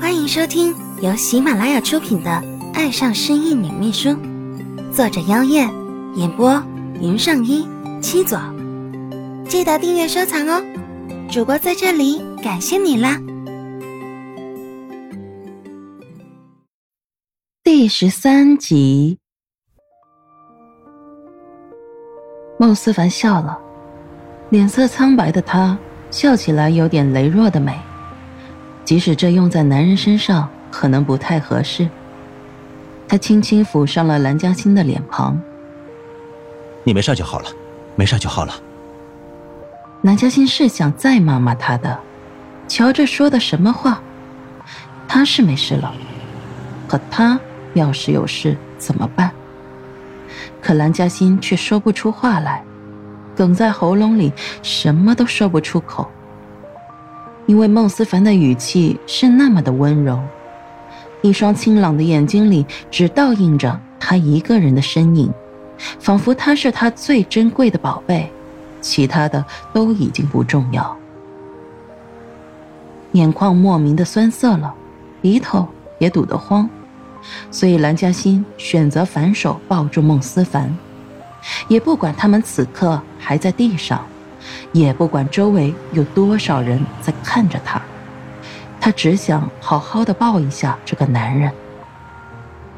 欢迎收听由喜马拉雅出品的《爱上失忆女秘书》，作者：妖艳，演播：云上一七左。记得订阅收藏哦！主播在这里感谢你啦！第十三集，孟思凡笑了，脸色苍白的他笑起来有点羸弱的美。即使这用在男人身上可能不太合适，他轻轻抚上了蓝嘉欣的脸庞。你没事就好了，没事就好了。蓝嘉欣是想再骂骂他的，瞧这说的什么话？他是没事了，可他要是有事怎么办？可蓝嘉欣却说不出话来，哽在喉咙里，什么都说不出口。因为孟思凡的语气是那么的温柔，一双清朗的眼睛里只倒映着他一个人的身影，仿佛他是他最珍贵的宝贝，其他的都已经不重要。眼眶莫名的酸涩了，鼻头也堵得慌，所以蓝嘉欣选择反手抱住孟思凡，也不管他们此刻还在地上。也不管周围有多少人在看着他，他只想好好的抱一下这个男人。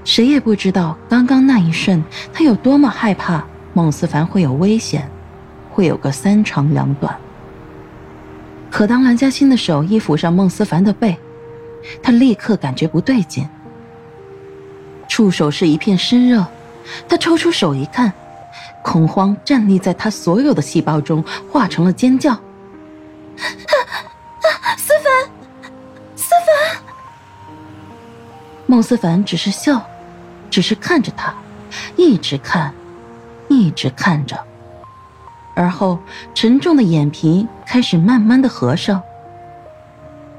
谁也不知道刚刚那一瞬，他有多么害怕孟思凡会有危险，会有个三长两短。可当蓝嘉欣的手一抚上孟思凡的背，他立刻感觉不对劲，触手是一片湿热，他抽出手一看。恐慌站立在他所有的细胞中，化成了尖叫。思凡，思凡。孟思凡只是笑，只是看着他，一直看，一直看着。而后，沉重的眼皮开始慢慢的合上。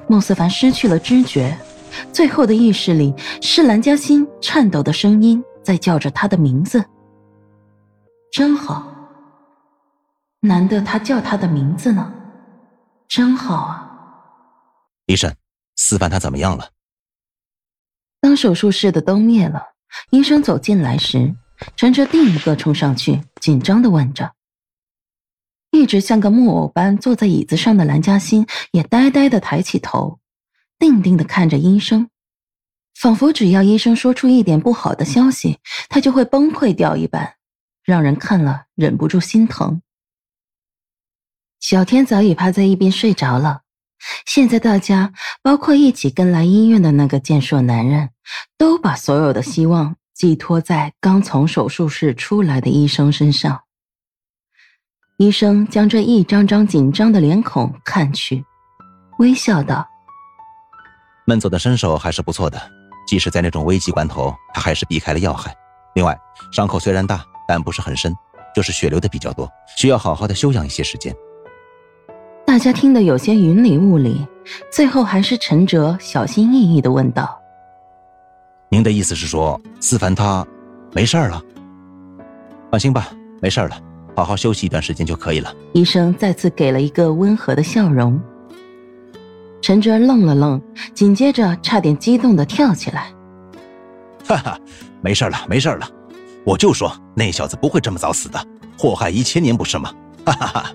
孟思凡失去了知觉，最后的意识里是蓝嘉欣颤抖的声音在叫着他的名字。真好，难得他叫他的名字呢，真好啊！医生，思凡他怎么样了？当手术室的灯灭了，医生走进来时，陈哲第一个冲上去，紧张的问着。一直像个木偶般坐在椅子上的蓝嘉欣也呆呆的抬起头，定定的看着医生，仿佛只要医生说出一点不好的消息，他就会崩溃掉一般。让人看了忍不住心疼。小天早已趴在一边睡着了。现在大家，包括一起跟来医院的那个健硕男人，都把所有的希望寄托在刚从手术室出来的医生身上。医生将这一张张紧张的脸孔看去，微笑道：“闷走的身手还是不错的，即使在那种危急关头，他还是避开了要害。另外，伤口虽然大。”但不是很深，就是血流的比较多，需要好好的休养一些时间。大家听得有些云里雾里，最后还是陈哲小心翼翼的问道：“您的意思是说，思凡他没事了？放心吧，没事了，好好休息一段时间就可以了。”医生再次给了一个温和的笑容。陈哲愣了愣，紧接着差点激动的跳起来：“哈哈，没事了，没事了。”我就说那小子不会这么早死的，祸害一千年不是吗？哈哈哈！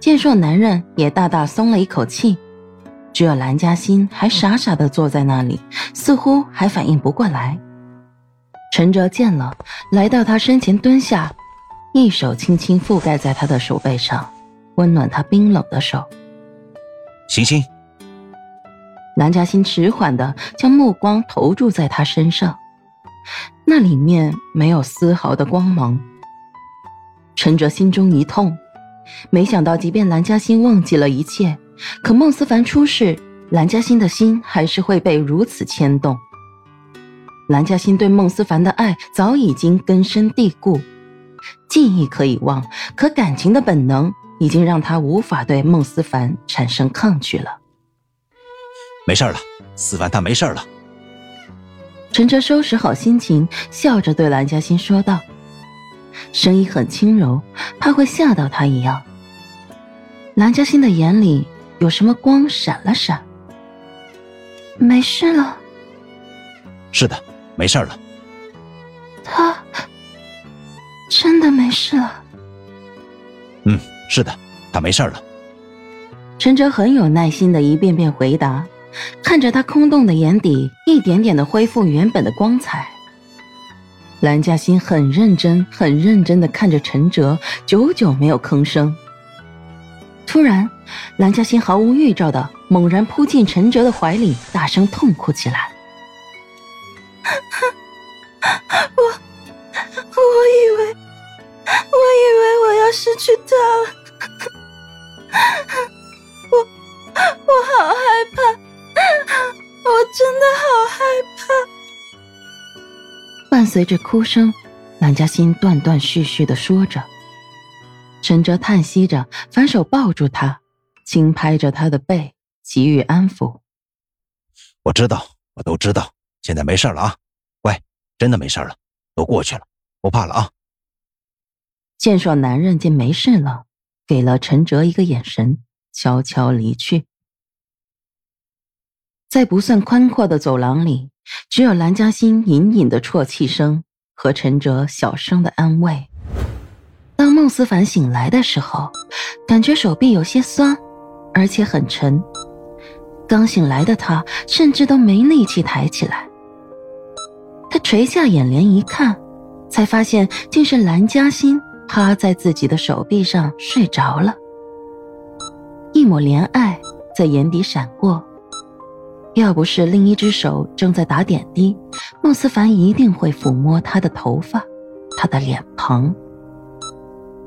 健硕男人也大大松了一口气，只有蓝嘉欣还傻傻的坐在那里，似乎还反应不过来。陈哲见了，来到他身前蹲下，一手轻轻覆盖在他的手背上，温暖他冰冷的手。行行。蓝嘉欣迟缓的将目光投注在他身上。那里面没有丝毫的光芒。陈哲心中一痛，没想到即便蓝嘉欣忘记了一切，可孟思凡出事，蓝嘉欣的心还是会被如此牵动。蓝嘉欣对孟思凡的爱早已经根深蒂固，记忆可以忘，可感情的本能已经让他无法对孟思凡产生抗拒了。没事了，思凡他没事了。陈哲收拾好心情，笑着对蓝嘉欣说道，声音很轻柔，怕会吓到她一样。蓝嘉欣的眼里有什么光闪了闪。没事了。是的，没事了。他真的没事了。嗯，是的，他没事了。陈哲很有耐心的一遍遍回答，看着他空洞的眼底一点点的恢复原本的光彩。蓝嘉欣很认真、很认真的看着陈哲，久久没有吭声。突然，蓝嘉欣毫无预兆的猛然扑进陈哲的怀里，大声痛哭起来。随着哭声，蓝嘉欣断断续续的说着。陈哲叹息着，反手抱住他，轻拍着他的背，给予安抚。我知道，我都知道，现在没事了啊，乖，真的没事了，都过去了，不怕了啊。健硕男人见没事了，给了陈哲一个眼神，悄悄离去。在不算宽阔的走廊里，只有蓝嘉欣隐隐的啜泣声和陈哲小声的安慰。当孟思凡醒来的时候，感觉手臂有些酸，而且很沉。刚醒来的他甚至都没力气抬起来。他垂下眼帘一看，才发现竟是蓝嘉欣趴在自己的手臂上睡着了。一抹怜爱在眼底闪过。要不是另一只手正在打点滴，孟思凡一定会抚摸她的头发，她的脸庞。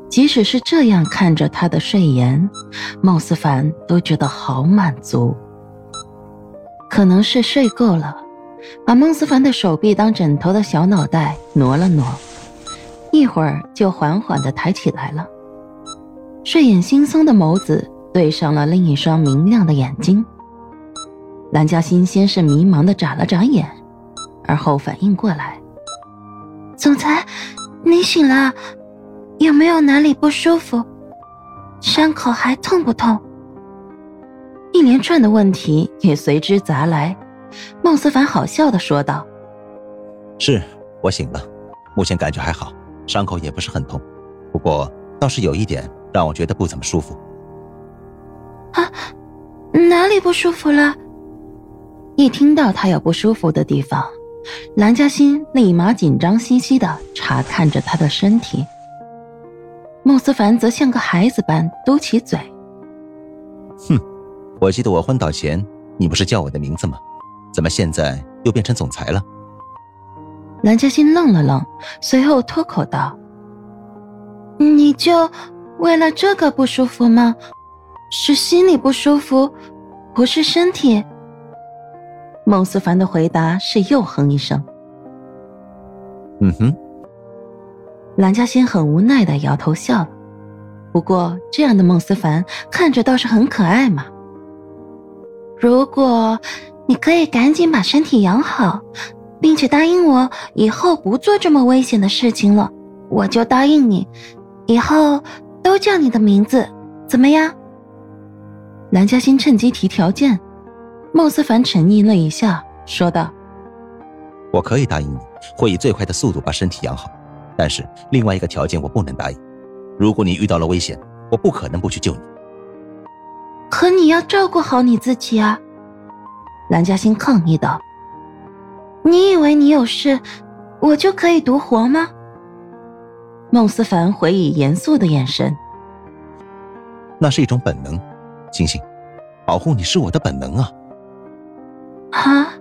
即使是这样看着她的睡颜，孟思凡都觉得好满足。可能是睡够了，把孟思凡的手臂当枕头的小脑袋挪了挪，一会儿就缓缓地抬起来了。睡眼惺忪的眸子对上了另一双明亮的眼睛。蓝嘉欣先是迷茫的眨了眨眼，而后反应过来：“总裁，你醒了，有没有哪里不舒服？伤口还痛不痛？”一连串的问题也随之砸来。孟思凡好笑的说道：“是我醒了，目前感觉还好，伤口也不是很痛，不过倒是有一点让我觉得不怎么舒服。”啊，哪里不舒服了？一听到他有不舒服的地方，蓝嘉欣立马紧张兮兮的查看着他的身体。穆思凡则像个孩子般嘟起嘴：“哼，我记得我昏倒前你不是叫我的名字吗？怎么现在又变成总裁了？”蓝嘉欣愣了愣，随后脱口道：“你就为了这个不舒服吗？是心里不舒服，不是身体。”孟思凡的回答是又哼一声。嗯哼，蓝嘉欣很无奈的摇头笑了。不过这样的孟思凡看着倒是很可爱嘛。如果你可以赶紧把身体养好，并且答应我以后不做这么危险的事情了，我就答应你，以后都叫你的名字，怎么样？蓝嘉欣趁机提条件。孟思凡沉吟了一下，说道：“我可以答应你，会以最快的速度把身体养好。但是另外一个条件我不能答应，如果你遇到了危险，我不可能不去救你。可你要照顾好你自己啊！”蓝嘉欣抗议道。“你以为你有事，我就可以独活吗？”孟思凡回以严肃的眼神：“那是一种本能，星星，保护你是我的本能啊。”啊？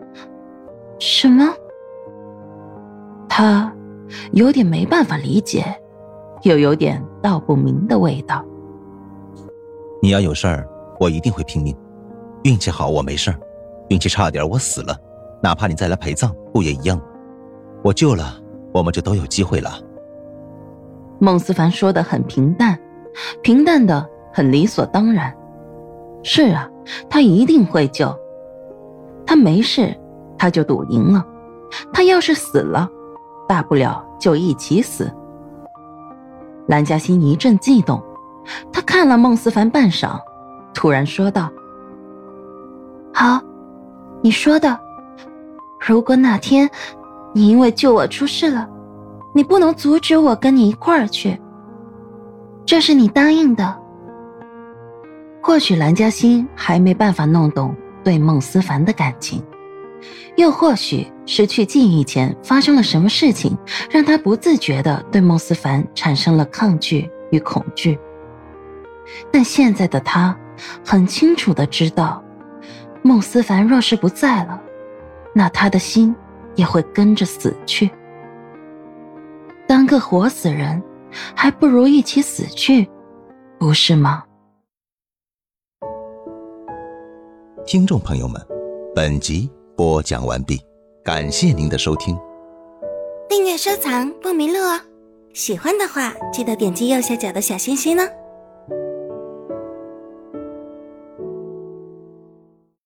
什么？他有点没办法理解，又有点道不明的味道。你要有事儿，我一定会拼命。运气好，我没事儿；运气差点，我死了。哪怕你再来陪葬，不也一样吗？我救了，我们就都有机会了。孟思凡说的很平淡，平淡的很理所当然。是啊，他一定会救。他没事，他就赌赢了。他要是死了，大不了就一起死。蓝嘉欣一阵悸动，他看了孟思凡半晌，突然说道：“好，你说的，如果哪天你因为救我出事了，你不能阻止我跟你一块儿去。这是你答应的。或许蓝嘉欣还没办法弄懂对孟思凡的感情，又或许失去记忆前发生了什么事情，让他不自觉的对孟思凡产生了抗拒与恐惧。但现在的他很清楚的知道，孟思凡若是不在了，那他的心也会跟着死去。当个活死人，还不如一起死去，不是吗？听众朋友们，本集播讲完毕，感谢您的收听。订阅收藏不迷路哦，喜欢的话记得点击右下角的小心心呢。